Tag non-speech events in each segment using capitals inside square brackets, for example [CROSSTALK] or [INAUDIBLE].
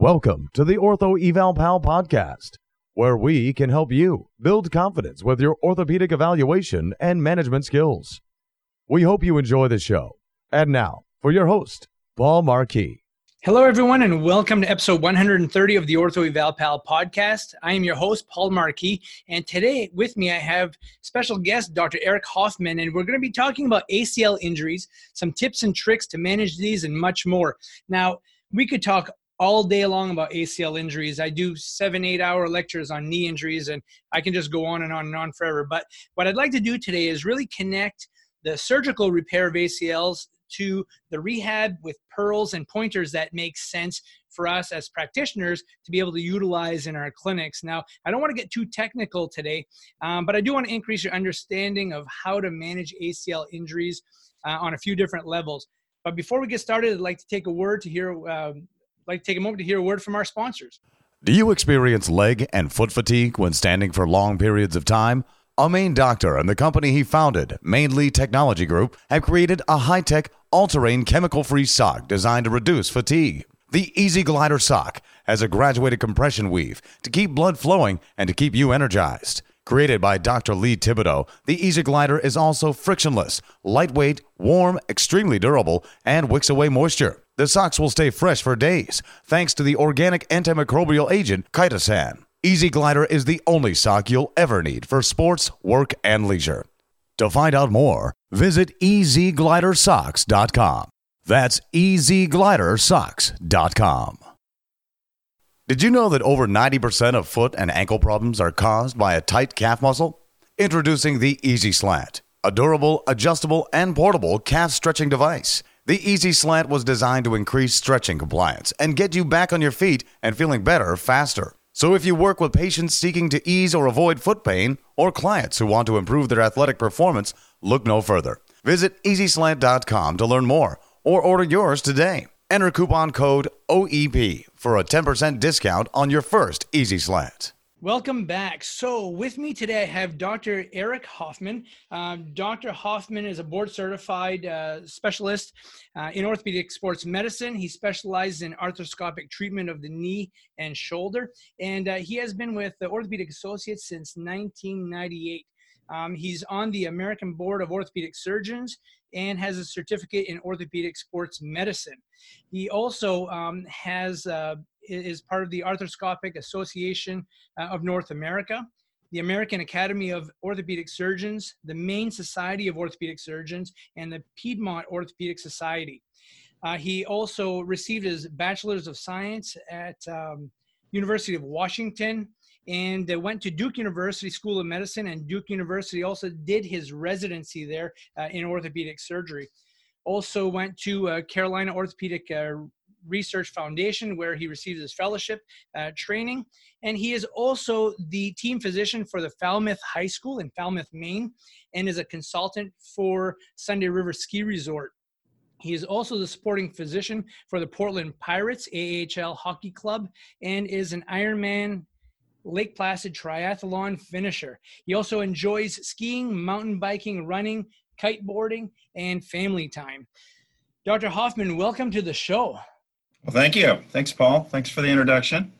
Welcome to the Ortho Eval Pal podcast, where we can help you build confidence with your orthopedic evaluation and management skills. We hope you enjoy the show. And now, for your host, Paul Marquis. Hello, everyone, and welcome to episode 130 of the Ortho Eval Pal podcast. I am your host, Paul Marquis, and today with me I have special guest, Dr. Eric Hoffman, and we're going to be talking about ACL injuries, some tips and tricks to manage these, and much more. Now, we could talk all day long about ACL injuries. I do seven, eight hour lectures on knee injuries, and I can just go on and on and on forever. But what I'd like to do today is really connect the surgical repair of ACLs to the rehab with pearls and pointers that make sense for us as practitioners to be able to utilize in our clinics. Now, I don't want to get too technical today, um, but I do want to increase your understanding of how to manage ACL injuries uh, on a few different levels. But before we get started, I'd like to take a word to hear um, like to take a moment to hear a word from our sponsors. Do you experience leg and foot fatigue when standing for long periods of time? A Maine doctor and the company he founded, Mainly Technology Group, have created a high tech, all terrain, chemical free sock designed to reduce fatigue. The Easy Glider sock has a graduated compression weave to keep blood flowing and to keep you energized. Created by Dr. Lee Thibodeau, the Easy Glider is also frictionless, lightweight, warm, extremely durable, and wicks away moisture. The socks will stay fresh for days thanks to the organic antimicrobial agent chitosan. Easy Glider is the only sock you'll ever need for sports, work, and leisure. To find out more, visit easyglidersocks.com. That's easyglidersocks.com. Did you know that over 90% of foot and ankle problems are caused by a tight calf muscle? Introducing the Easy Slant, a durable, adjustable, and portable calf stretching device. The Easy Slant was designed to increase stretching compliance and get you back on your feet and feeling better faster. So if you work with patients seeking to ease or avoid foot pain or clients who want to improve their athletic performance, look no further. Visit easyslant.com to learn more or order yours today. Enter coupon code OEP for a 10% discount on your first Easy Slant. Welcome back. So, with me today, I have Dr. Eric Hoffman. Um, Dr. Hoffman is a board certified uh, specialist uh, in orthopedic sports medicine. He specializes in arthroscopic treatment of the knee and shoulder, and uh, he has been with the Orthopedic Associates since 1998. Um, he's on the American Board of Orthopedic Surgeons and has a certificate in orthopedic sports medicine. He also um, has uh, is part of the Arthroscopic Association uh, of North America, the American Academy of Orthopedic Surgeons, the Maine Society of Orthopedic Surgeons, and the Piedmont Orthopedic Society. Uh, he also received his Bachelor's of Science at um, University of Washington and went to Duke University School of Medicine, and Duke University also did his residency there uh, in orthopedic surgery. Also went to uh, Carolina Orthopedic uh, Research Foundation, where he received his fellowship uh, training. And he is also the team physician for the Falmouth High School in Falmouth, Maine, and is a consultant for Sunday River Ski Resort. He is also the supporting physician for the Portland Pirates AHL Hockey Club and is an Ironman Lake Placid triathlon finisher. He also enjoys skiing, mountain biking, running, kiteboarding, and family time. Dr. Hoffman, welcome to the show. Well, thank you. Thanks, Paul. Thanks for the introduction.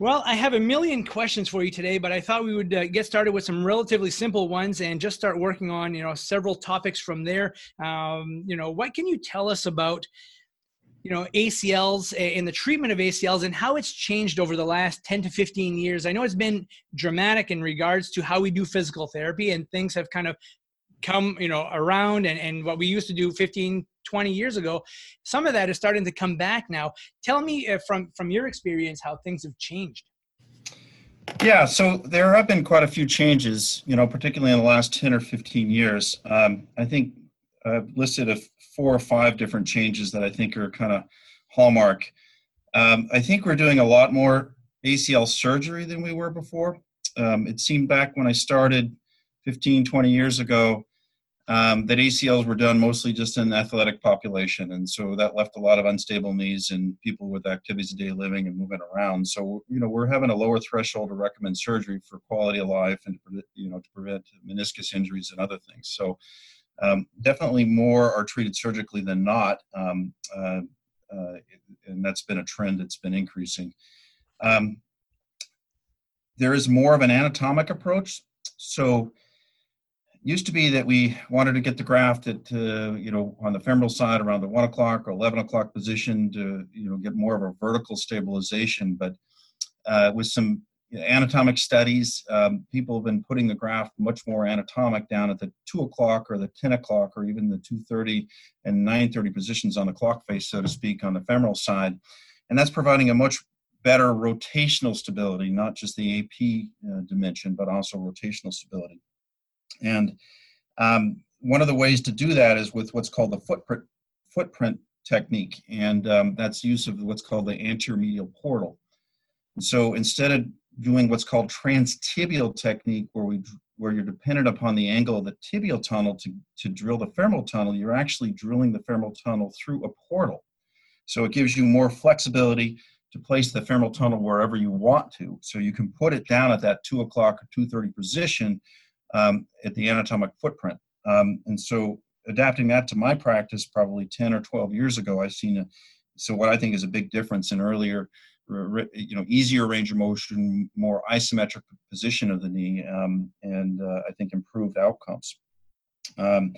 Well, I have a million questions for you today, but I thought we would uh, get started with some relatively simple ones and just start working on, you know, several topics from there. Um, you know, what can you tell us about, you know, ACLs and the treatment of ACLs and how it's changed over the last 10 to 15 years? I know it's been dramatic in regards to how we do physical therapy and things have kind of come you know around and, and what we used to do 15 20 years ago. Some of that is starting to come back now. Tell me uh, from from your experience how things have changed. Yeah so there have been quite a few changes you know particularly in the last 10 or 15 years. Um, i think i've listed a four or five different changes that i think are kind of hallmark um, i think we're doing a lot more acl surgery than we were before um, it seemed back when i started 15 20 years ago um, that ACLs were done mostly just in the athletic population, and so that left a lot of unstable knees and people with activities of daily living and moving around. So you know we're having a lower threshold to recommend surgery for quality of life and you know to prevent meniscus injuries and other things. So um, definitely more are treated surgically than not. Um, uh, uh, and that's been a trend that's been increasing. Um, there is more of an anatomic approach. So used to be that we wanted to get the graft at uh, you know on the femoral side around the one o'clock or 11 o'clock position to you know get more of a vertical stabilization but uh, with some anatomic studies um, people have been putting the graft much more anatomic down at the 2 o'clock or the 10 o'clock or even the 2.30 and 9.30 positions on the clock face so to speak on the femoral side and that's providing a much better rotational stability not just the ap uh, dimension but also rotational stability and um, one of the ways to do that is with what's called the footprint footprint technique, and um, that's use of what's called the anterior medial portal. And so instead of doing what's called transtibial technique, where we where you're dependent upon the angle of the tibial tunnel to, to drill the femoral tunnel, you're actually drilling the femoral tunnel through a portal. So it gives you more flexibility to place the femoral tunnel wherever you want to. So you can put it down at that two o'clock or two thirty position um, at the anatomic footprint. Um, and so adapting that to my practice probably 10 or 12 years ago, I've seen a, so what I think is a big difference in earlier, you know, easier range of motion, more isometric position of the knee, um, and uh, I think improved outcomes. Um,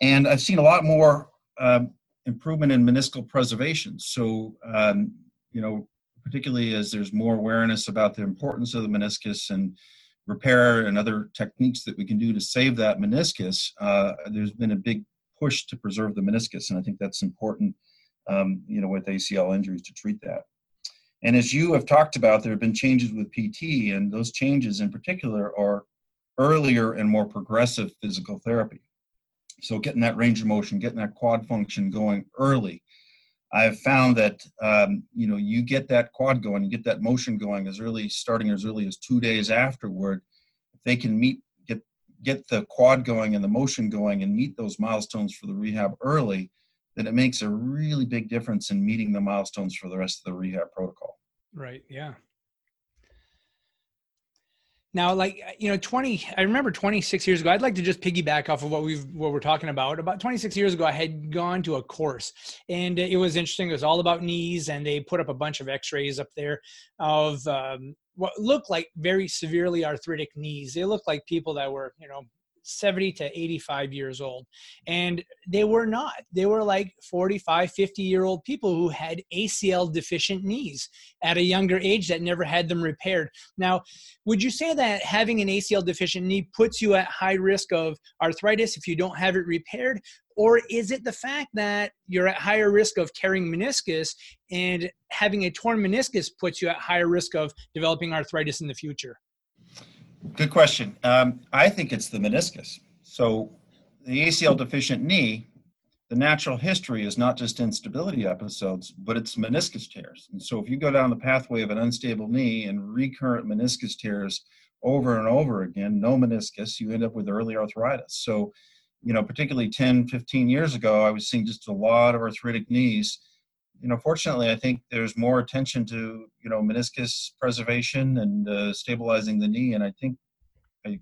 and I've seen a lot more um, improvement in meniscal preservation. So, um, you know, particularly as there's more awareness about the importance of the meniscus and repair and other techniques that we can do to save that meniscus, uh, there's been a big push to preserve the meniscus, and I think that's important. Um, you know, with ACL injuries to treat that. And as you have talked about, there have been changes with PT, and those changes in particular are earlier and more progressive physical therapy. So, getting that range of motion, getting that quad function going early, I have found that um, you know you get that quad going, you get that motion going as early, starting as early as two days afterward. If they can meet get get the quad going and the motion going and meet those milestones for the rehab early, then it makes a really big difference in meeting the milestones for the rest of the rehab protocol. Right. Yeah. Now, like uh, you know, twenty. I remember twenty six years ago. I'd like to just piggyback off of what we've what we're talking about. About twenty six years ago, I had gone to a course, and it was interesting. It was all about knees, and they put up a bunch of X rays up there of um, what looked like very severely arthritic knees. They looked like people that were, you know, 70 to 85 years old. And they were not. They were like 45, 50 year old people who had ACL deficient knees at a younger age that never had them repaired. Now, would you say that having an ACL deficient knee puts you at high risk of arthritis if you don't have it repaired? Or is it the fact that you're at higher risk of tearing meniscus and having a torn meniscus puts you at higher risk of developing arthritis in the future? Good question. Um, I think it's the meniscus. So, the ACL deficient knee, the natural history is not just instability episodes, but it's meniscus tears. And so, if you go down the pathway of an unstable knee and recurrent meniscus tears over and over again, no meniscus, you end up with early arthritis. So, you know, particularly 10, 15 years ago, I was seeing just a lot of arthritic knees you know, fortunately, I think there's more attention to you know meniscus preservation and uh, stabilizing the knee, and I think, I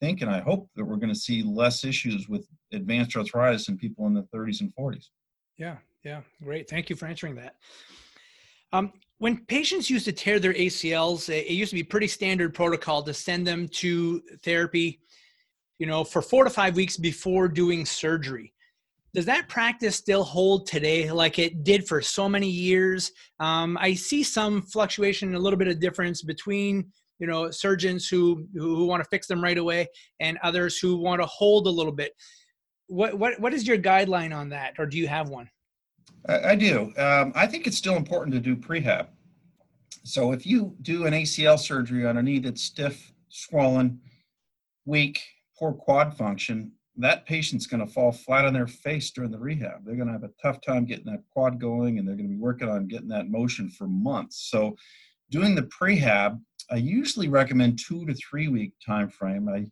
think, and I hope that we're going to see less issues with advanced arthritis in people in the 30s and 40s. Yeah, yeah, great. Thank you for answering that. Um, when patients used to tear their ACLs, it used to be pretty standard protocol to send them to therapy, you know, for four to five weeks before doing surgery does that practice still hold today like it did for so many years? Um, i see some fluctuation a little bit of difference between you know surgeons who who want to fix them right away and others who want to hold a little bit. What what what is your guideline on that or do you have one? I, I do. Um, i think it's still important to do prehab. So if you do an acl surgery on a knee that's stiff swollen weak poor quad function that patient's going to fall flat on their face during the rehab. They're going to have a tough time getting that quad going, and they're going to be working on getting that motion for months. So, doing the prehab, I usually recommend two to three week time frame. I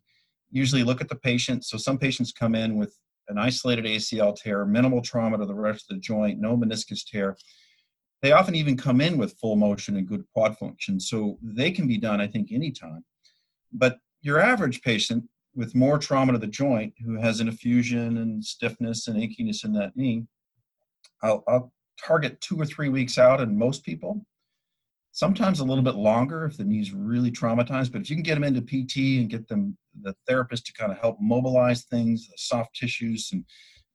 usually look at the patient. So, some patients come in with an isolated ACL tear, minimal trauma to the rest of the joint, no meniscus tear. They often even come in with full motion and good quad function. So, they can be done, I think, anytime. But your average patient with more trauma to the joint who has an effusion and stiffness and achiness in that knee, I'll, I'll target two or three weeks out in most people. Sometimes a little bit longer if the knee's really traumatized, but if you can get them into PT and get them the therapist to kind of help mobilize things, the soft tissues, and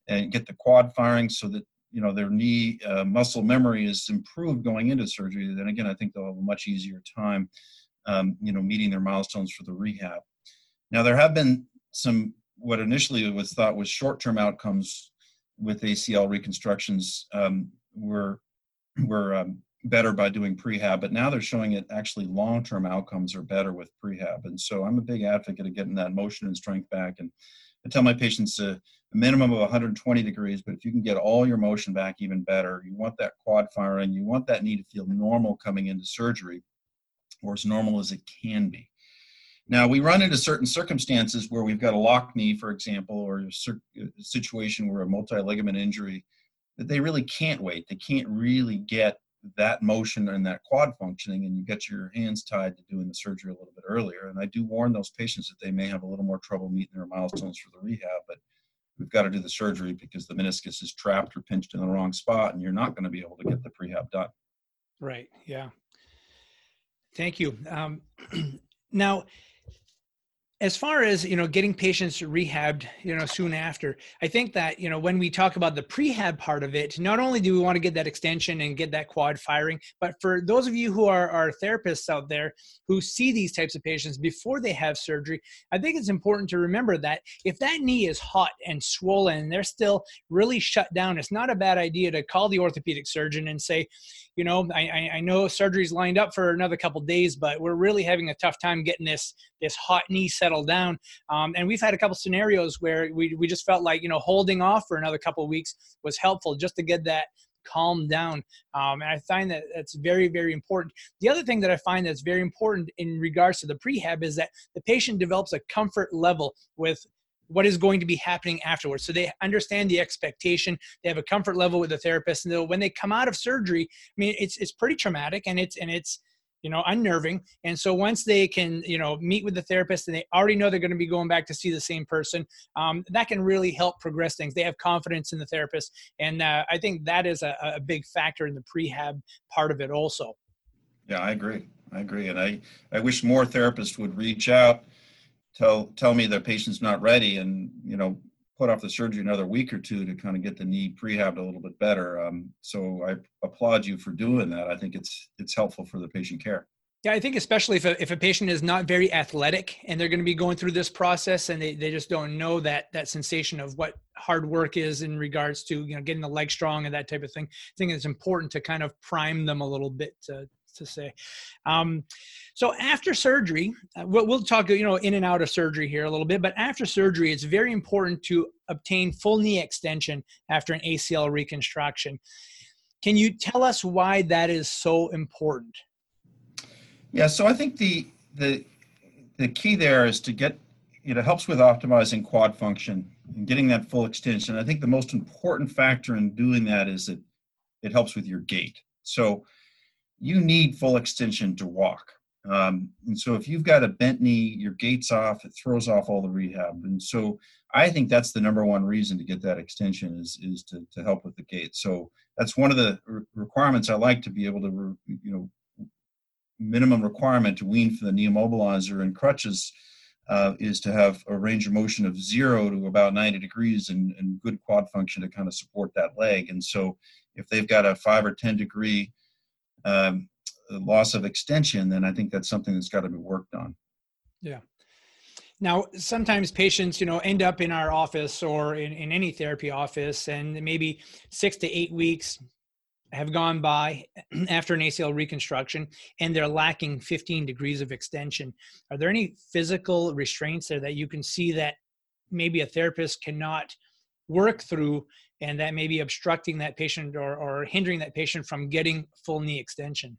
and get the quad firing so that you know their knee uh, muscle memory is improved going into surgery, then again I think they'll have a much easier time, um, you know, meeting their milestones for the rehab. Now there have been some what initially was thought was short-term outcomes with ACL reconstructions um, were were um, better by doing prehab, but now they're showing it actually long-term outcomes are better with prehab. And so I'm a big advocate of getting that motion and strength back. And I tell my patients a, a minimum of 120 degrees, but if you can get all your motion back, even better. You want that quad firing. You want that knee to feel normal coming into surgery, or as normal as it can be. Now, we run into certain circumstances where we've got a lock knee, for example, or a, situation where a multi ligament injury that they really can't wait. They can't really get that motion and that quad functioning, and you get your hands tied to doing the surgery a little bit earlier. And I do warn those patients that they may have a little more trouble meeting their milestones for the rehab, but we've got to do the surgery because the meniscus is trapped or pinched in the wrong spot, and you're not going to be able to get the prehab done. Right. Yeah. Thank you. Um, [CLEARS THROAT] now, as far as you know getting patients rehabbed you know soon after i think that you know when we talk about the prehab part of it not only do we want to get that extension and get that quad firing but for those of you who are, therapists out there who see these types of patients before they have surgery i think it's important to remember that if that knee is hot and swollen and they're still really shut down it's not a bad idea to call the orthopedic surgeon and say you know i, I know surgery's lined up for another couple days but we're really having a tough time getting this this hot knee settle down. Um, and we've had a couple scenarios where we, we just felt like, you know, holding off for another couple of weeks was helpful just to get that calm down. Um, and I find that that's very, very important. The other thing that I find that's very important in regards to the prehab is that the patient develops a comfort level with what is going to be happening afterwards. So they understand the expectation. They have a comfort level with the therapist, and when they come out of surgery, I mean, it's it's pretty traumatic, and it's and it's you know unnerving. And so once they can you know meet with the therapist and they already know they're going to be going back to see the same person um, that can really help progress things. They have confidence in the therapist and uh, i think that is a, a big factor in the prehab part of it also. Yeah i agree. I agree and i i wish more therapists would reach out tell tell me their patient's not ready and you know put off the surgery another week or two to kind of get the knee prehabbed a little bit better. Um, so I applaud you for doing that. I think it's it's helpful for the patient care. Yeah, I think especially if a, if a patient is not very athletic and they're going to be going through this process and they, they just don't know that that sensation of what hard work is in regards to you know getting the leg strong and that type of thing. I think it's important to kind of prime them a little bit to to say. Um, so after surgery, uh, we'll, we'll talk, you know, in and out of surgery here a little bit, but after surgery, it's very important to obtain full knee extension after an ACL reconstruction. Can you tell us why that is so important? Yeah, so I think the the the key there is to get know helps with optimizing quad function and getting that full extension. I think the most important factor in doing that is that it helps with your gait. So you need full extension to walk. Um, and so if you've got a bent knee, your gait's off, it throws off all the rehab. And so I think that's the number one reason to get that extension is, is to, to help with the gait. So that's one of the re- requirements I like to be able to, re- you know, minimum requirement to wean for the knee immobilizer and crutches uh, is to have a range of motion of zero to about 90 degrees and, and good quad function to kind of support that leg. And so if they've got a five or 10 degree um, loss of extension, then I think that's something that's got to be worked on. Yeah. Now, sometimes patients, you know, end up in our office or in, in any therapy office, and maybe six to eight weeks have gone by [CLEARS THROAT] after an ACL reconstruction, and they're lacking 15 degrees of extension. Are there any physical restraints there that you can see that maybe a therapist cannot work through and that may be obstructing that patient or, or hindering that patient from getting full knee extension?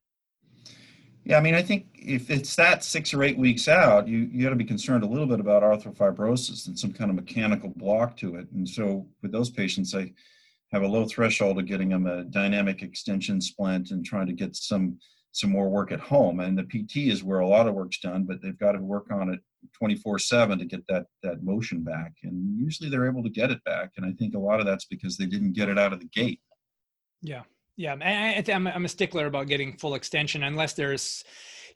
Yeah, I mean, I think if it's that six or eight weeks out, you, you got to be concerned a little bit about arthrofibrosis and some kind of mechanical block to it. And so with those patients, I have a low threshold of getting them a dynamic extension splint and trying to get some some more work at home. And the PT is where a lot of work's done, but they've got to work on it 24 7 to get that that motion back and usually they're able to get it back and i think a lot of that's because they didn't get it out of the gate yeah Yeah, I, am I'm a stickler about getting full extension unless there's,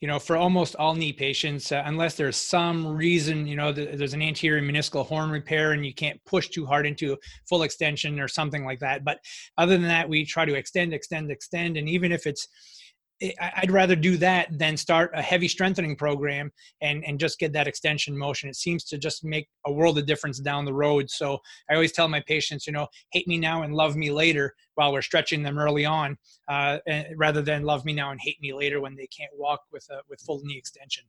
you know, for almost all knee patients, uh, unless there's some reason, you know, th- there's an anterior meniscal horn repair and you can't push too hard into full extension or something like that. But other than that, we try to extend, extend, extend, and even if it's I'd rather do that than start a heavy strengthening program and, and just get that extension motion. It seems to just make a world of difference down the road. So I always tell my patients, you know, hate me now and love me later while we're stretching them early on, uh, rather than love me now and hate me later when they can't walk with a, with full knee extension.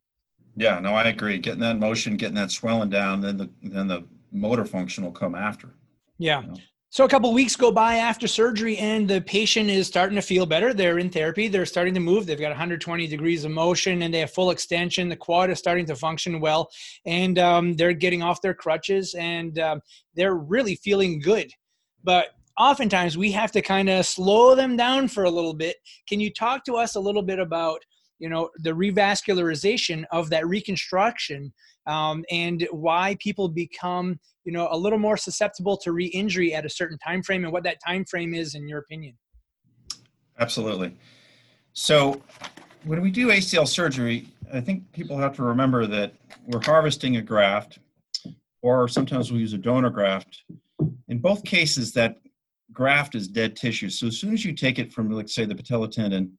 Yeah, no, I agree. Getting that motion, getting that swelling down, then the then the motor function will come after. Yeah. You know? So a couple weeks go by after surgery, and the patient is starting to feel better. They're in therapy. They're starting to move. They've got 120 degrees of motion, and they have full extension. The quad is starting to function well, and um, they're getting off their crutches, and um, they're really feeling good. But oftentimes, we have to kind of slow them down for a little bit. Can you talk to us a little bit about, you know, the revascularization of that reconstruction um, and why people become you know a little more susceptible to re-injury at a certain time frame and what that time frame is in your opinion absolutely so when we do acl surgery i think people have to remember that we're harvesting a graft or sometimes we use a donor graft in both cases that graft is dead tissue so as soon as you take it from let's say the patella tendon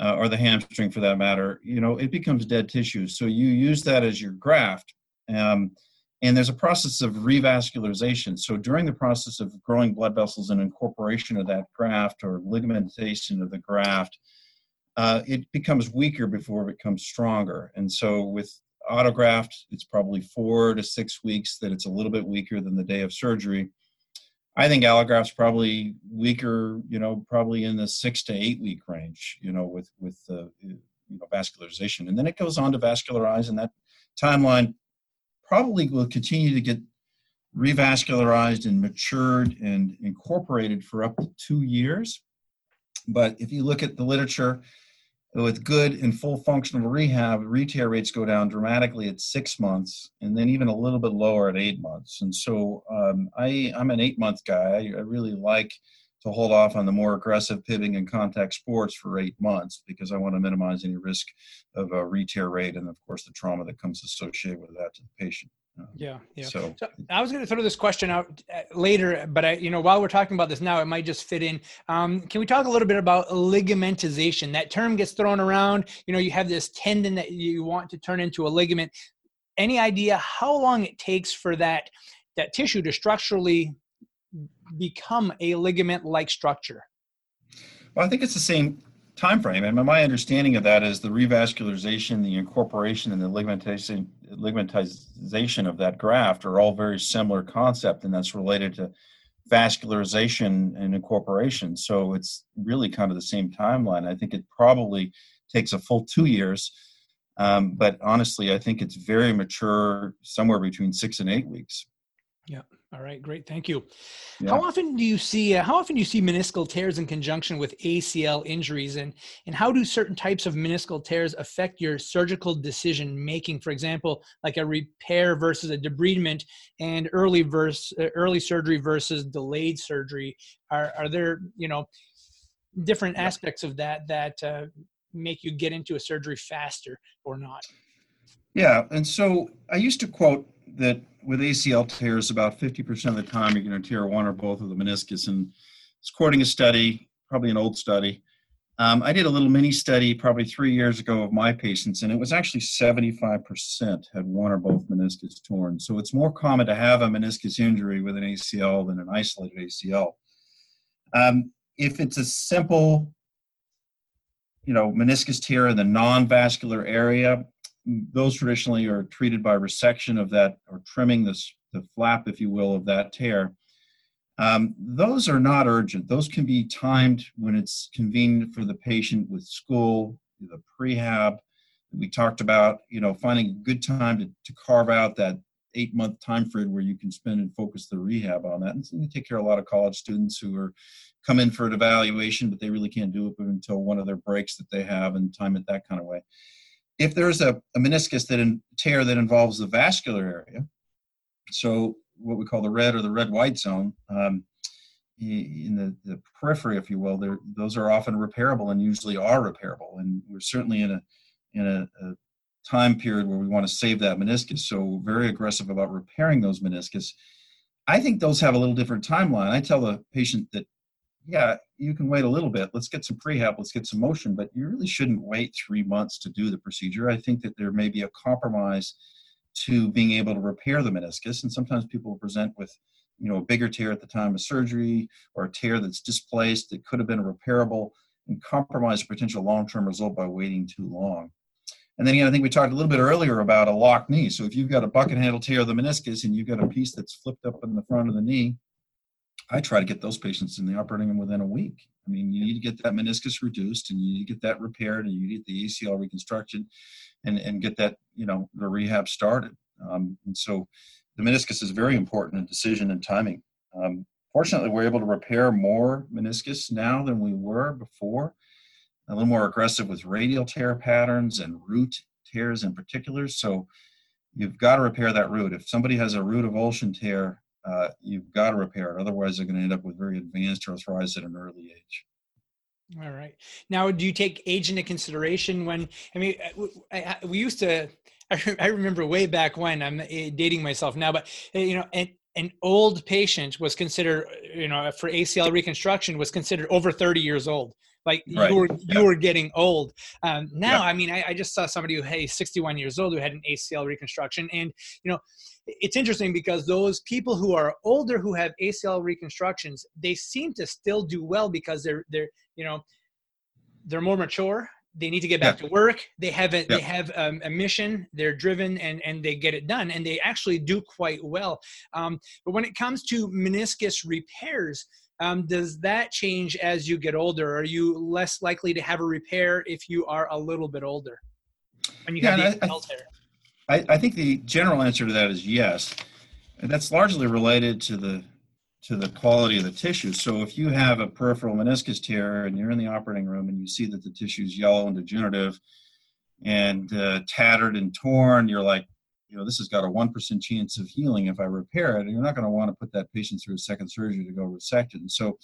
uh, or the hamstring for that matter, you know, it becomes dead tissue. So you use that as your graft. Um, and there's a process of revascularization. So during the process of growing blood vessels and incorporation of that graft or ligamentation of the graft, uh, it becomes weaker before it becomes stronger. And so with autograft, it's probably four to six weeks that it's a little bit weaker than the day of surgery. I think allograft's probably weaker, you know, probably in the six to eight week range, you know, with with the you know vascularization, and then it goes on to vascularize, and that timeline probably will continue to get revascularized and matured and incorporated for up to two years. But if you look at the literature, with good and full functional rehab, re-tear rates go down dramatically at six months, and then even a little bit lower at eight months. And so um, I, I'm an eight-month guy. I, I, really like to hold off on the more aggressive pivoting and contact sports for eight months because I want to minimize any risk of a re-tear rate and, of course, the trauma that comes associated with that to the patient. Um, yeah, yeah. So, so I was going to throw this question out uh, later, but I, you know, while we're talking about this now, it might just fit in. Um, can we talk a little bit about ligamentization? That term gets thrown around. You know, you have this tendon that you want to turn into a ligament. Any idea how long it takes for that that tissue to structurally become a ligament-like structure? Well, I think it's the same time frame. And my understanding of that is the revascularization, the incorporation, and the ligamentization, ligamentization of that graft are all very similar concept, and that's related to vascularization and incorporation. So it's really kind of the same timeline. I think it probably takes a full two years. Um, but honestly, I think it's very mature, somewhere between six and eight weeks. Yeah. All right, great. Thank you. Yeah. How often do you see uh, how often do you see meniscal tears in conjunction with ACL injuries and and how do certain types of meniscal tears affect your surgical decision making? For example, like a repair versus a debridement and early versus uh, early surgery versus delayed surgery. Are are there, you know, different aspects of that that uh, make you get into a surgery faster or not? Yeah, and so I used to quote that with ACL tears, about 50% of the time you're going to tear one or both of the meniscus. And it's quoting a study, probably an old study. Um, I did a little mini study probably three years ago of my patients, and it was actually 75% had one or both meniscus torn. So it's more common to have a meniscus injury with an ACL than an isolated ACL. Um, if it's a simple, you know, meniscus tear in the non-vascular area, those traditionally are treated by resection of that or trimming this, the flap, if you will, of that tear. Um, those are not urgent. Those can be timed when it's convenient for the patient with school, the prehab. We talked about, you know, finding a good time to, to carve out that eight month time frame where you can spend and focus the rehab on that. And so you take care of a lot of college students who are come in for an evaluation, but they really can't do it until one of their breaks that they have and time it that kind of way if there's a, a meniscus that in, tear that involves the vascular area, so what we call the red or the red white zone, um, in the, the periphery, if you will, those are often repairable and usually are repairable. And we're certainly in a in a, a, time period where we want to save that meniscus. So very aggressive about repairing those meniscus. I think those have a little different timeline. I tell the patient that, yeah, you can wait a little bit. Let's get some prehab. Let's get some motion, but you really shouldn't wait three months to do the procedure. I think that there may be a compromise to being able to repair the meniscus, and sometimes people present with you know a bigger tear at the time of surgery or a tear that's displaced that could have been repairable and compromise a potential long-term result by waiting too long. And then again, I think we talked a little bit earlier about a locked knee. So if you've got a bucket handle tear of the meniscus and you've got a piece that's flipped up in the front of the knee, I try to get those patients in the operating room within a week. I mean, you need to get that meniscus reduced and you need to get that repaired and you need the ACL reconstruction and, and get that, you know, the rehab started. Um, and so the meniscus is very important in decision and timing. Um, fortunately, we're able to repair more meniscus now than we were before. A little more aggressive with radial tear patterns and root tears in particular. So you've got to repair that root. If somebody has a root avulsion tear, uh, you've got to repair it. Otherwise, they're going to end up with very advanced arthritis at an early age. All right. Now, do you take age into consideration when? I mean, uh, we used to [LAUGHS] I, remember way back when I'm eh, dating myself now, but eh, you know, an, an old patient was considered, you know, for ACL reconstruction was considered over 30 years old. Like right. you were, you were getting old. Um, now, I mean, I, I, just saw somebody who, hey, 61 years old who had an ACL reconstruction, and you know, it's interesting because those people who are older who have ACL reconstructions, they seem to still do well because they're they're you know they're more mature they need to get back yeah. to work they have a yeah. they have um, a mission they're driven and and they get it done and they actually do quite well um, but when it comes to meniscus repairs um, does that change as you get older? Are you less likely to have a repair if you are a little bit older? When you yeah, have the I, I, I think the general answer to that is yes. And that's largely related to the to the quality of the tissue. So if you have a peripheral meniscus tear and you're in the operating room and you see that the tissue is yellow and degenerative and uh, tattered and torn, you're like, you know, this has got a 1% chance of healing if I repair it. And you're not going to want to put that patient through a second surgery to go resect it. And so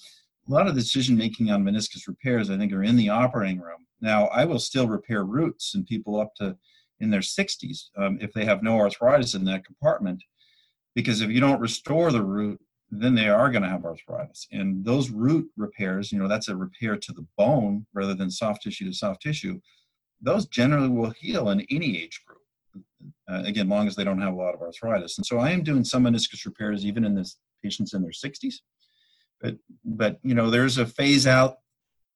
a lot of decision making on meniscus repairs, I think, are in the operating room. Now, I will still repair roots in people up to in their 60s um, if they have no arthritis in that compartment. Because if you don't restore the root, then they are going to have arthritis. And those root repairs, you know, that's a repair to the bone rather than soft tissue to soft tissue. Those generally will heal in any age. Uh, again, long as they don't have a lot of arthritis. And so I am doing some meniscus repairs even in this patients in their 60s. But but you know, there's a phase out,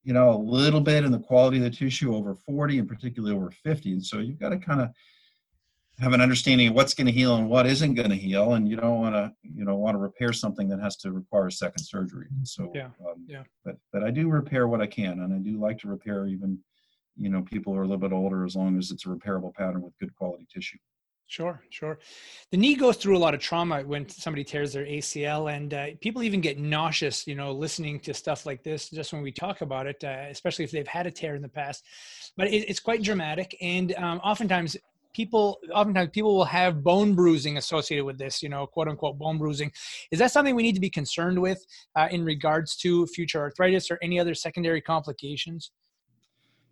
you know, a little bit in the quality of the tissue over 40 and particularly over 50. And so you've got to kind of have an understanding of what's going to heal and what isn't going to heal, and you don't want to you know want to repair something that has to require a second surgery. So yeah, um, yeah. But but I do repair what I can, and I do like to repair even you know people who are a little bit older as long as it's a repairable pattern with good quality tissue. Sure, sure. The knee goes through a lot of trauma when somebody tears their ACL, and uh, people even get nauseous, you know, listening to stuff like this just when we talk about it, uh, especially if they've had a tear in the past. But it, it's quite dramatic, and um, oftentimes people oftentimes people will have bone bruising associated with this you know quote unquote bone bruising is that something we need to be concerned with uh, in regards to future arthritis or any other secondary complications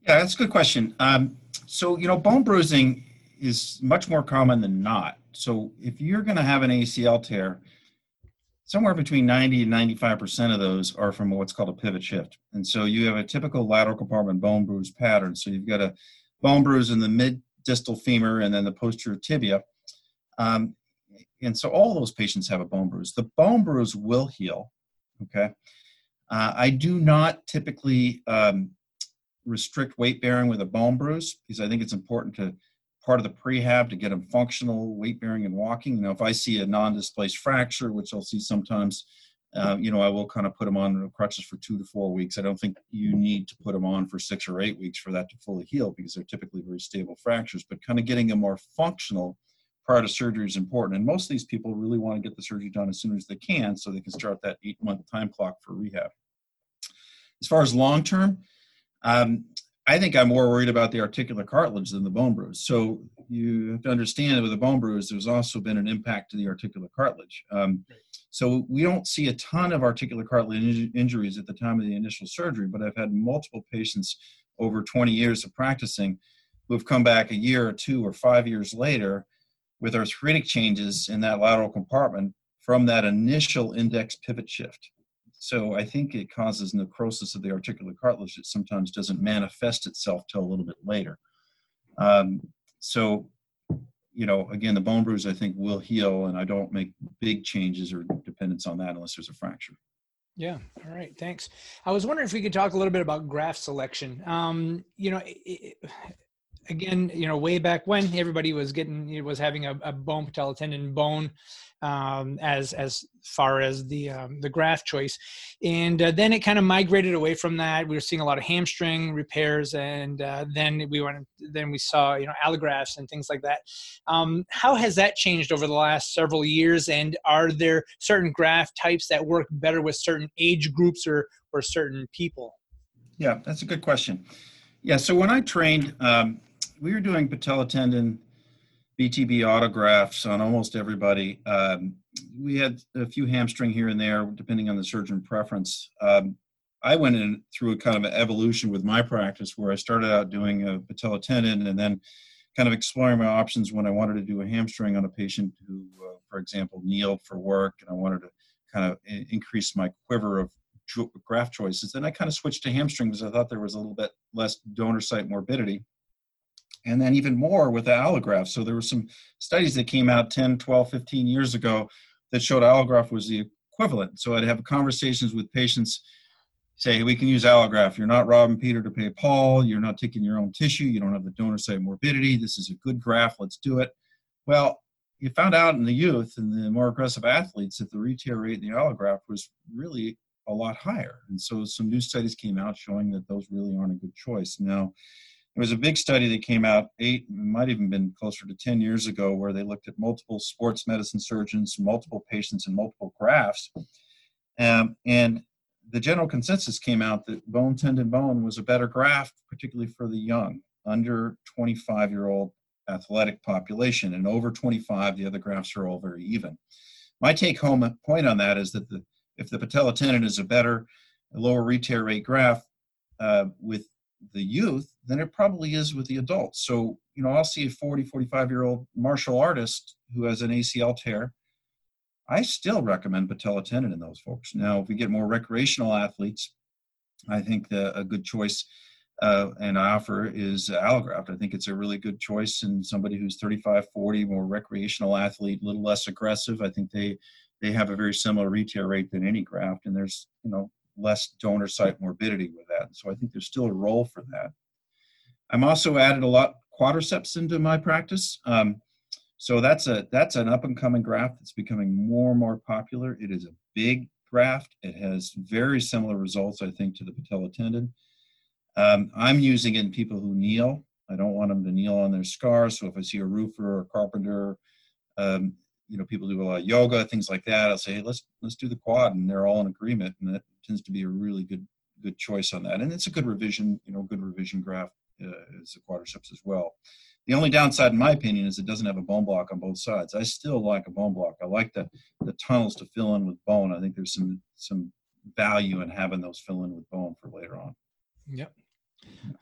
yeah that's a good question um, so you know bone bruising is much more common than not so if you're going to have an acl tear somewhere between 90 and 95% of those are from what's called a pivot shift and so you have a typical lateral compartment bone bruise pattern so you've got a bone bruise in the mid distal femur and then the posterior tibia. Um, and so all those patients have a bone bruise. The bone bruise will heal. Okay. Uh, I do not typically um, restrict weight bearing with a bone bruise because I think it's important to part of the prehab to get them functional weight bearing and walking. You know, if I see a non displaced fracture, which I'll see sometimes, uh, you know, I will kind of put them on crutches for two to four weeks. I don't think you need to put them on for six or eight weeks for that to fully heal because they're typically very stable fractures. But kind of getting them more functional prior to surgery is important. And most of these people really want to get the surgery done as soon as they can so they can start that eight month time clock for rehab. As far as long term, um, I think I'm more worried about the articular cartilage than the bone bruise. So you have to understand that with the bone bruise, there's also been an impact to the articular cartilage. Um, So we don't see a ton of articular cartilage injuries at the time of the initial surgery, but I've had multiple patients over 20 years of practicing who have come back a year or two or five years later with arthritic changes in that lateral compartment from that initial index pivot shift. So I think it causes necrosis of the articular cartilage that sometimes doesn't manifest itself till a little bit later. Um, so, you know, again, the bone bruise I think will heal, and I don't make big changes or dependence on that unless there's a fracture. Yeah. All right. Thanks. I was wondering if we could talk a little bit about graft selection. Um, you know, it, again, you know, way back when everybody was getting was having a, a bone patella tendon bone um, as as far as the um, the graft choice, and uh, then it kind of migrated away from that. We were seeing a lot of hamstring repairs, and uh, then we went then we saw you know allografts and things like that. Um, how has that changed over the last several years? And are there certain graft types that work better with certain age groups or or certain people? Yeah, that's a good question. Yeah, so when I trained, um, we were doing patella tendon BTB autografts on almost everybody. Um, we had a few hamstring here and there, depending on the surgeon preference. Um, I went in through a kind of an evolution with my practice where I started out doing a patella tendon and then kind of exploring my options when I wanted to do a hamstring on a patient who, uh, for example, kneeled for work and I wanted to kind of increase my quiver of graft choices. Then I kind of switched to hamstring because I thought there was a little bit less donor site morbidity and then even more with the allograft. So there were some studies that came out 10, 12, 15 years ago that showed allograft was the equivalent. So I'd have conversations with patients say, hey, we can use allograft. You're not robbing Peter to pay Paul. You're not taking your own tissue. You don't have the donor site morbidity. This is a good graft. Let's do it. Well, you found out in the youth and the more aggressive athletes that the re-tear rate in the allograft was really a lot higher. And so some new studies came out showing that those really aren't a good choice. Now, there was a big study that came out eight, might even been closer to 10 years ago, where they looked at multiple sports medicine surgeons, multiple patients, and multiple grafts. Um, and the general consensus came out that bone tendon bone was a better graft, particularly for the young, under 25 year old athletic population. And over 25, the other grafts are all very even. My take home point on that is that the, if the patella tendon is a better, lower re-tear rate graft uh, with the youth than it probably is with the adults. So, you know, I'll see a 40, 45 year old martial artist who has an ACL tear. I still recommend patella tendon in those folks. Now, if we get more recreational athletes, I think the, a good choice uh, and I offer is allograft. I think it's a really good choice in somebody who's 35, 40, more recreational athlete, a little less aggressive. I think they they have a very similar re-tear rate than any graft, and there's you know less donor site morbidity with that. So I think there's still a role for that. I'm also added a lot quadriceps into my practice. Um, so that's a that's an up and coming graft that's becoming more and more popular. It is a big graft. It has very similar results, I think, to the patella tendon. Um, I'm using it in people who kneel. I don't want them to kneel on their scars. So if I see a roofer or a carpenter, um, you know, people do a lot of yoga, things like that. I'll say, hey, let's let's do the quad, and they're all in agreement, and that tends to be a really good good choice on that. And it's a good revision, you know, good revision graft uh, as the quadriceps as well. The only downside, in my opinion, is it doesn't have a bone block on both sides. I still like a bone block. I like the the tunnels to fill in with bone. I think there's some some value in having those fill in with bone for later on. Yep.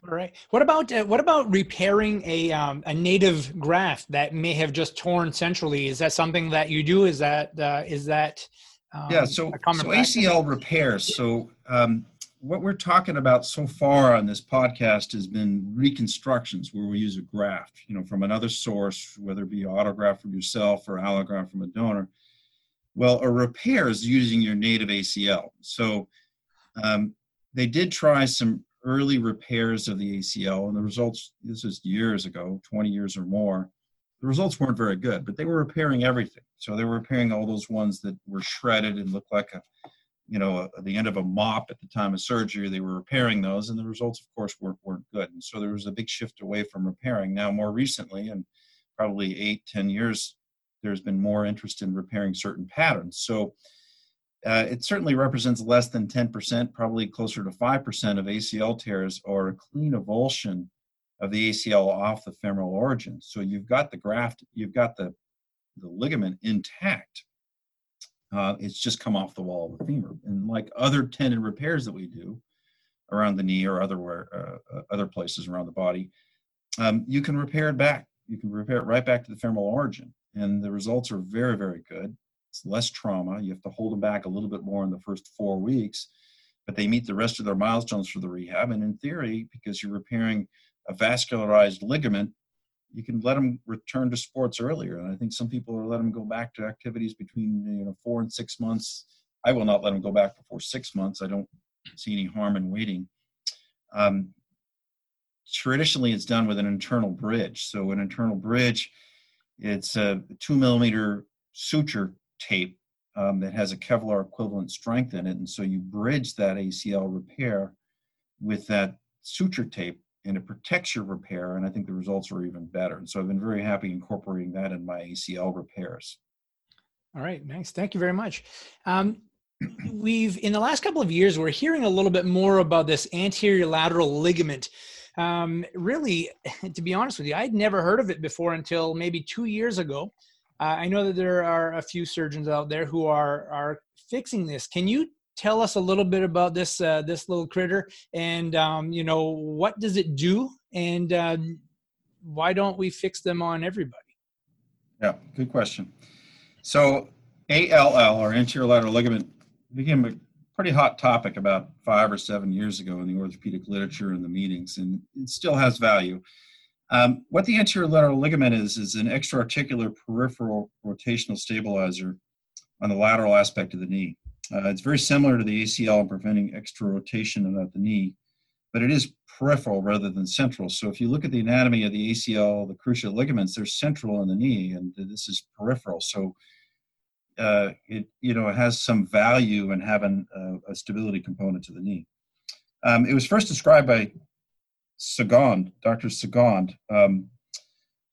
All right. What about uh, what about repairing a um, a native graft that may have just torn centrally? Is that something that you do? Is that uh, is that um, yeah? So so ACL repairs. So um, what we're talking about so far on this podcast has been reconstructions where we use a graft, you know, from another source, whether it be autograft from yourself or allograft from a donor. Well, a repair is using your native ACL. So um, they did try some early repairs of the ACL, and the results, this is years ago, 20 years or more, the results weren't very good, but they were repairing everything. So they were repairing all those ones that were shredded and looked like a, you know, a, the end of a mop at the time of surgery. They were repairing those, and the results, of course, weren't, weren't good. And so there was a big shift away from repairing. Now, more recently, and probably eight, ten years, there's been more interest in repairing certain patterns. So uh, it certainly represents less than 10%, probably closer to 5% of ACL tears or a clean avulsion of the ACL off the femoral origin. So you've got the graft, you've got the, the ligament intact. Uh, it's just come off the wall of the femur. And like other tendon repairs that we do around the knee or other, uh, other places around the body, um, you can repair it back. You can repair it right back to the femoral origin. And the results are very, very good. It's less trauma. You have to hold them back a little bit more in the first four weeks, but they meet the rest of their milestones for the rehab. And in theory, because you're repairing a vascularized ligament, you can let them return to sports earlier. And I think some people are letting them go back to activities between you know four and six months. I will not let them go back before six months. I don't see any harm in waiting. Um, traditionally, it's done with an internal bridge. So an internal bridge, it's a two millimeter suture tape um, that has a Kevlar equivalent strength in it, and so you bridge that ACL repair with that suture tape and it protects your repair. And I think the results are even better. And so I've been very happy incorporating that in my ACL repairs. All right, nice. Thank you very much. Um, [CLEARS THROAT] we've in the last couple of years we're hearing a little bit more about this anterior lateral ligament. Um, really, [LAUGHS] to be honest with you, I'd never heard of it before until maybe two years ago. Uh, I know that there are a few surgeons out there who are are fixing this. Can you tell us a little bit about this uh, this little critter? And um, you know what does it do? And uh, why don't we fix them on everybody? Yeah good question. So all or anterior lateral ligament became a pretty hot topic about five or seven years ago in the orthopedic literature and the meetings and it still has value um, what the anterior lateral ligament is is an extra-articular peripheral rotational stabilizer on the lateral aspect of the knee uh, it's very similar to the ACL in preventing extra rotation at the knee, but it is peripheral rather than central. So if you look at the anatomy of the ACL, the cruciate ligaments, they're central in the knee, and this is peripheral. So uh, it you know it has some value in having a, a stability component to the knee. Um, it was first described by Segond, Dr. Segond, um,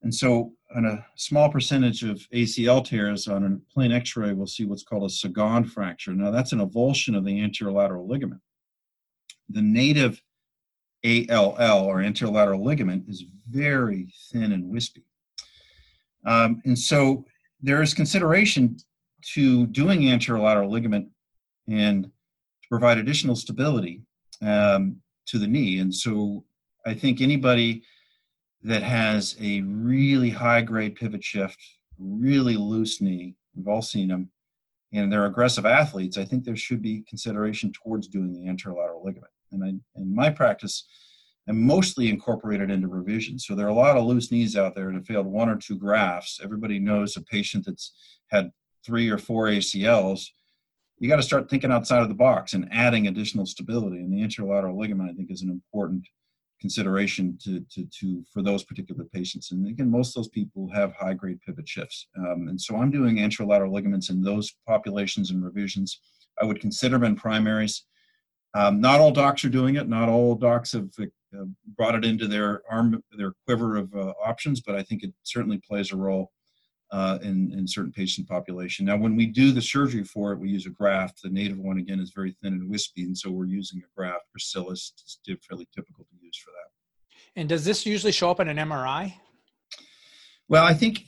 and so on a small percentage of ACL tears on a plain x-ray, we'll see what's called a Segond fracture. Now that's an avulsion of the anterolateral ligament. The native ALL or anterolateral ligament is very thin and wispy. Um, and so there is consideration to doing anterolateral ligament and to provide additional stability um, to the knee. And so I think anybody that has a really high grade pivot shift, really loose knee. We've all seen them, and they're aggressive athletes. I think there should be consideration towards doing the anterolateral ligament. And I, in my practice, I'm mostly incorporated into revision. So there are a lot of loose knees out there that failed one or two grafts. Everybody knows a patient that's had three or four ACLs. You got to start thinking outside of the box and adding additional stability. And the anterolateral ligament, I think, is an important consideration to, to, to for those particular patients. And again, most of those people have high grade pivot shifts. Um, and so I'm doing anterolateral ligaments in those populations and revisions. I would consider them in primaries. Um, not all docs are doing it. Not all docs have uh, brought it into their arm, their quiver of uh, options, but I think it certainly plays a role uh, in, in certain patient population. Now, when we do the surgery for it, we use a graft. The native one, again, is very thin and wispy, and so we're using a graft. Gracilis is fairly typical to use for that. And does this usually show up in an MRI? Well, I think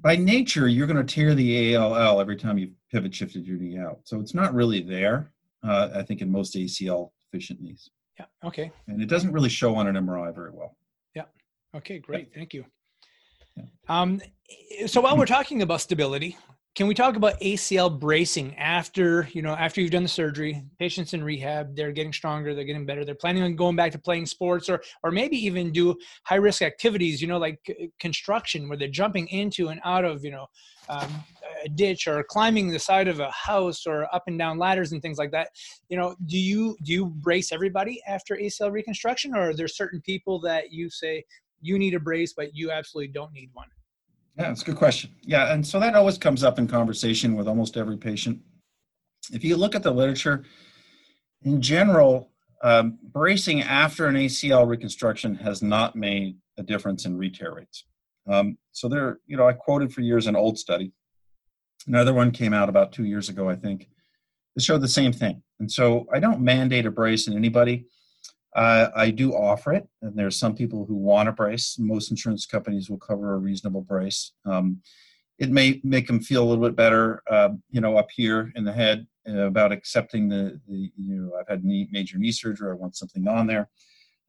by nature, you're going to tear the ALL every time you pivot shifted your knee out. So it's not really there, uh, I think, in most ACL deficient knees. Yeah, okay. And it doesn't really show on an MRI very well. Yeah, okay, great. Thank you. Um, so while we're talking about stability, can we talk about ACL bracing after you know after you've done the surgery? Patients in rehab, they're getting stronger, they're getting better, they're planning on going back to playing sports, or or maybe even do high risk activities. You know, like construction, where they're jumping into and out of you know um, a ditch or climbing the side of a house or up and down ladders and things like that. You know, do you do you brace everybody after ACL reconstruction, or are there certain people that you say you need a brace, but you absolutely don't need one? Yeah, that's a good question. Yeah, and so that always comes up in conversation with almost every patient. If you look at the literature, in general, um, bracing after an ACL reconstruction has not made a difference in re-tear rates. Um, so there, you know, I quoted for years an old study. Another one came out about two years ago, I think. It showed the same thing. And so I don't mandate a brace in anybody. Uh, I do offer it, and there's some people who want a brace. Most insurance companies will cover a reasonable brace. Um, it may make them feel a little bit better, uh, you know, up here in the head uh, about accepting the, the, you know, I've had knee, major knee surgery. I want something on there.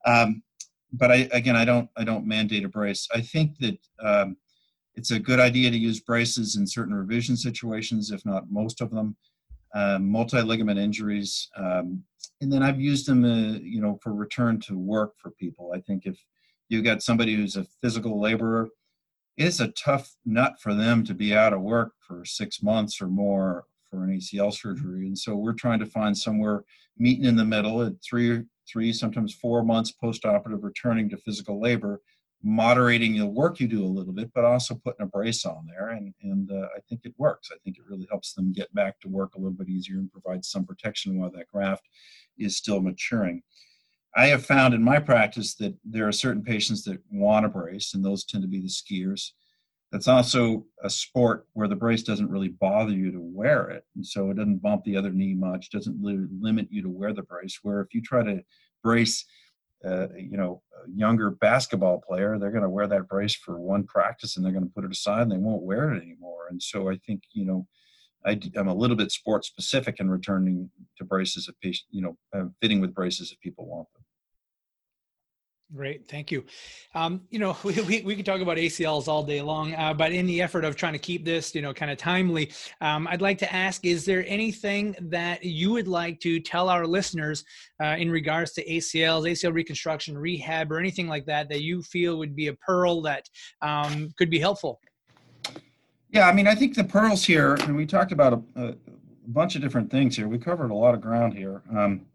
Um, but I, again, I don't, I don't mandate a brace. I think that um, it's a good idea to use braces in certain revision situations, if not most of them. Um, multi-ligament injuries, um, and then I've used them, uh, you know, for return to work for people. I think if you've got somebody who's a physical laborer it's a tough nut for them to be out of work for six months or more for an ACL surgery. And so we're trying to find somewhere meeting in the middle at three, three, sometimes four months post-operative returning to physical labor, moderating the work you do a little bit, but also putting a brace on there. And, and uh, I think it works. I think it really helps them get back to work a little bit easier and provides some protection while that graft is still maturing. I have found in my practice that there are certain patients that want a brace, and those tend to be the skiers. That's also a sport where the brace doesn't really bother you to wear it, and so it doesn't bump the other knee much. Doesn't limit you to wear the brace. Where if you try to brace, uh, you know, younger basketball player, they're going to wear that brace for one practice, and they're going to put it aside, and they won't wear it anymore. And so I think you know I, am a little bit sport specific in returning to braces if you know, uh, fitting with braces if people want them. Great, thank you. Um, you know, [LAUGHS] we, we, we could talk about ACLs all day long, uh, but in the effort of trying to keep this, you know, kind of timely, um, I'd like to ask: Is there anything that you would like to tell our listeners uh, in regards to ACLs, ACL reconstruction, rehab, or anything like that that you feel would be a pearl that um, could be helpful? Yeah, I mean, I think the pearls here, and we talked about a, a bunch of different things here. We covered a lot of ground here. Um,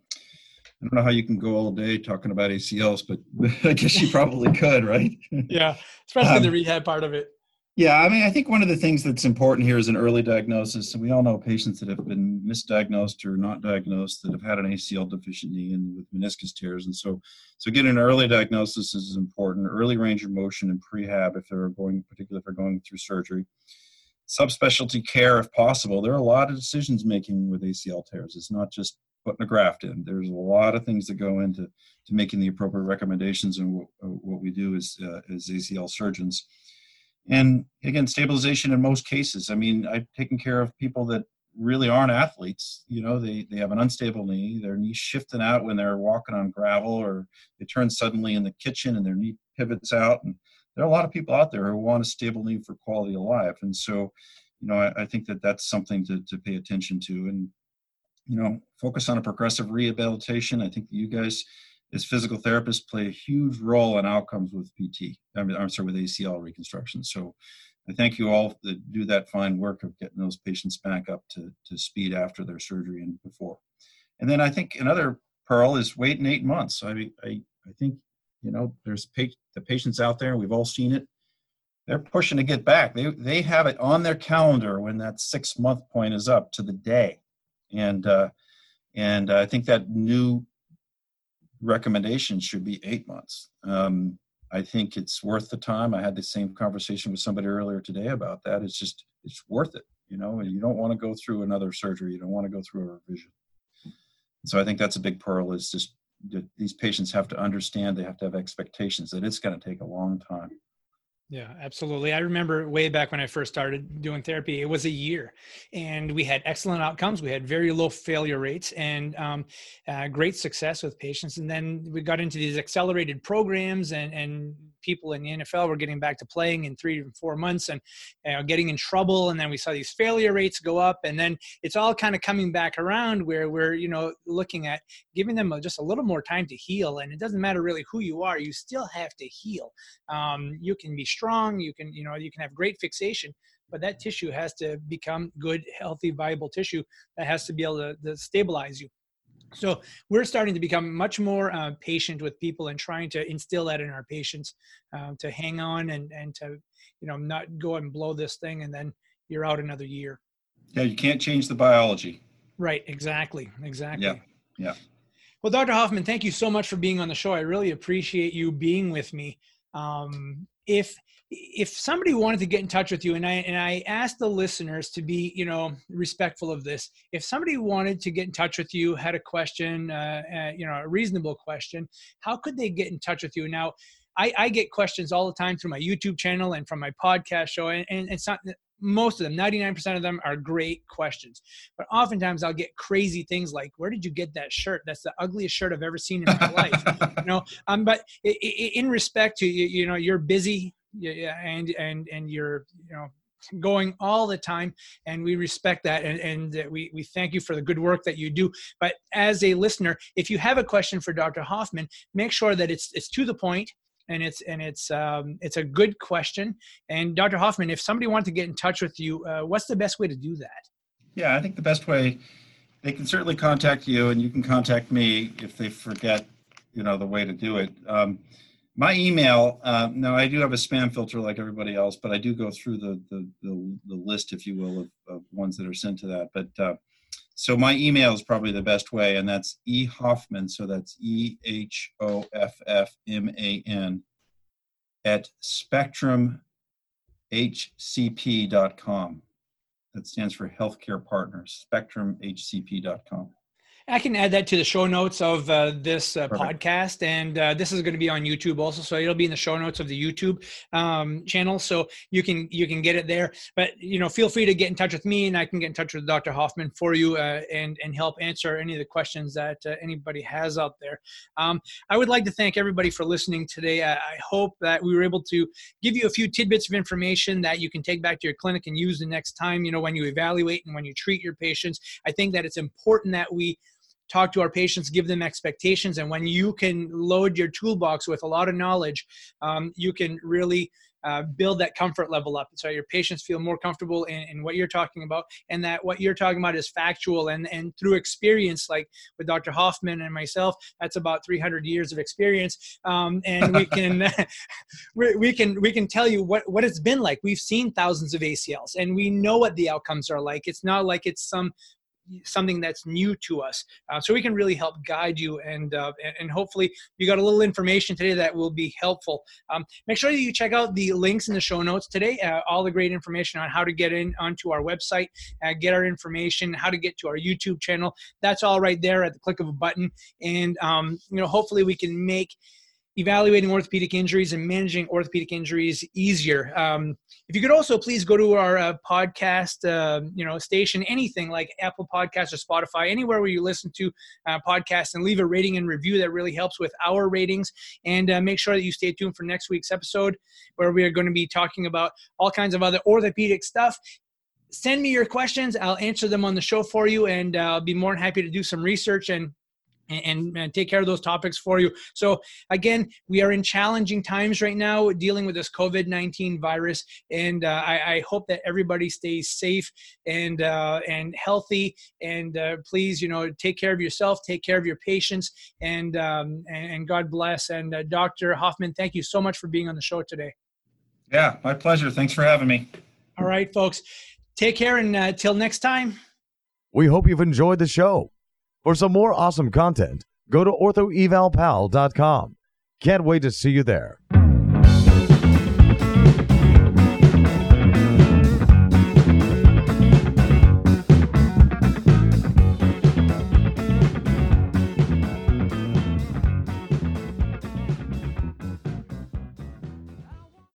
I don't know how you can go all day talking about ACLs, but [LAUGHS] I guess you probably could, right? [LAUGHS] yeah, especially um, the rehab part of it. Yeah, I mean, I think one of the things that's important here is an early diagnosis. And we all know patients that have been misdiagnosed or not diagnosed that have had an ACL deficient knee and with meniscus tears. And so, so getting an early diagnosis is important. Early range of motion and prehab if they're going, particularly if they're going through surgery. Subspecialty care if possible. There are a lot of decisions making with ACL tears. It's not just putting a graft in. There's a lot of things that go into to making the appropriate recommendations and what, what we do as, uh, as ACL surgeons. And again stabilization in most cases. I mean i've taken care of people that really aren't athletes. You know they they have an unstable knee their knee shifting out when they're walking on gravel or they turn suddenly in the kitchen and their knee pivots out. And there are a lot of people out there who want a stable knee for quality of life. And so you know i, I think that that's something to, to pay attention to. And you know focus on a progressive rehabilitation i think you guys as physical therapists play a huge role in outcomes with PT. I mean, I'm sorry, with ACL reconstruction. So I thank you all that do that fine work of getting those patients back up to, to speed after their surgery and before. And then I think another pearl is waiting eight months. I I, I think, you know, there's pa- the patients out there, we've all seen it. They're pushing to get back. They, they have it on their calendar when that six month point is up to the day. And, uh, and I think that new recommendation should be eight months. Um, I think it's worth the time. I had the same conversation with somebody earlier today about that. It's just it's worth it. You know, you don't want to go through another surgery. You don't want to go through a revision. So I think that's a big pearl. Is just these patients have to understand. They have to have expectations that it's going to take a long time. Yeah, absolutely. I remember way back when I first started doing therapy, it was a year and we had excellent outcomes. We had very low failure rates and um, uh, great success with patients. And then we got into these accelerated programs and, and people in the NFL were getting back to playing in three to four months and you know, getting in trouble. And then we saw these failure rates go up. And then it's all kind of coming back around where we're, you know, looking at giving them just a little more time to heal. And it doesn't matter really who you are, you still have to heal. Um, you can be strong, you can, you know, you can have great fixation, but that tissue has to become good, healthy, viable tissue that has to be able to, to stabilize you. So we're starting to become much more uh, patient with people and trying to instill that in our patients um, to hang on and, and to, you know, not go and blow this thing and then you're out another year. Yeah, you can't change the biology. Right, exactly, exactly. Yeah, yeah. Well, Dr. Hoffman, thank you so much for being on the show. I really appreciate you being with me. Um, if if somebody wanted to get in touch with you and i and i asked the listeners to be you know respectful of this if somebody wanted to get in touch with you had a question uh, uh, you know a reasonable question how could they get in touch with you? Now I, I get questions all the time through my youtube channel and from my podcast show and, and it's not most of them 99% of them are great questions. But oftentimes i'll get crazy things like where did you get that shirt? That's the ugliest shirt i've ever seen in my life. [LAUGHS] You know um but in respect to you, you know you're busy and and and you're you know going all the time and we respect that and, and we, we thank you for the good work that you do. But as a listener if you have a question for dr hoffman make sure that it's it's to the point and it's and it's um, it's a good question. And Dr. Hoffman, if somebody wanted to get in touch with you, uh, what's the best way to do that? Yeah, I think the best way they can certainly contact you, and you can contact me if they forget, you know, the way to do it. Um, my email. Uh, now, I do have a spam filter like everybody else, but I do go through the the, the, the list, if you will, of, of, ones that are sent to that. But uh, so my email is probably the best way, and that's e Hoffman. So that's E H O F F M A N at spectrumhcp.com. That stands for Healthcare Partners, spectrumhcp.com. I can add that to the show notes of uh, this uh, podcast, and uh, this is going to be on YouTube also, so it'll be in the show notes of the YouTube um, channel, so you can you can get it there. But you know, feel free to get in touch with me, and I can get in touch with Dr. Hoffman for you uh, and and help answer any of the questions that uh, anybody has out there. Um, I would like to thank everybody for listening today. I, I hope that we were able to give you a few tidbits of information that you can take back to your clinic and use the next time. You know, when you evaluate and when you treat your patients, I think that it's important that we talk to our patients, give them expectations. And when you can load your toolbox with a lot of knowledge, um, you can really uh, build that comfort level up. So your patients feel more comfortable in, in, what you're talking about and that what you're talking about is factual and, and through experience like with dr hoffman and myself that's about 300 years of experience. Um, and we can [LAUGHS] we can we can tell you what what it's been like. We've seen thousands of acls and we know what the outcomes are like. It's not like it's some something that's new to us uh, so we can really help guide you and uh, and hopefully you got a little information today that will be helpful. Um, make sure that you check out the links in the show notes today uh, all the great information on how to get in onto our website uh, get our information how to get to our youtube channel. That's all right there at the click of a button. And um, you know hopefully we can make evaluating orthopedic injuries and managing orthopedic injuries easier. Um, if you could also please go to our uh, podcast, uh, you know, station, anything like Apple Podcasts or Spotify, anywhere where you listen to uh, podcasts, and leave a rating and review. That really helps with our ratings. And uh, make sure that you stay tuned for next week's episode, where we are going to be talking about all kinds of other orthopedic stuff send me your questions. I'll answer them on the show for you, and uh, I'll be more than happy to do some research and and, and, take care of those topics for you. So, again, we are in challenging times right now dealing with this COVID 19 virus. And uh, I, I, hope that everybody stays safe and, uh, and healthy. And uh, please, you know, take care of yourself, take care of your patients, and, um, and, and, God bless. And uh, Dr. Hoffman, thank you so much for being on the show today. Yeah, my pleasure. Thanks for having me. All right, folks. Take care and until uh, next time. We hope you've enjoyed the show. For some more awesome content, go to orthoevalpal.com. Can't wait to see you there.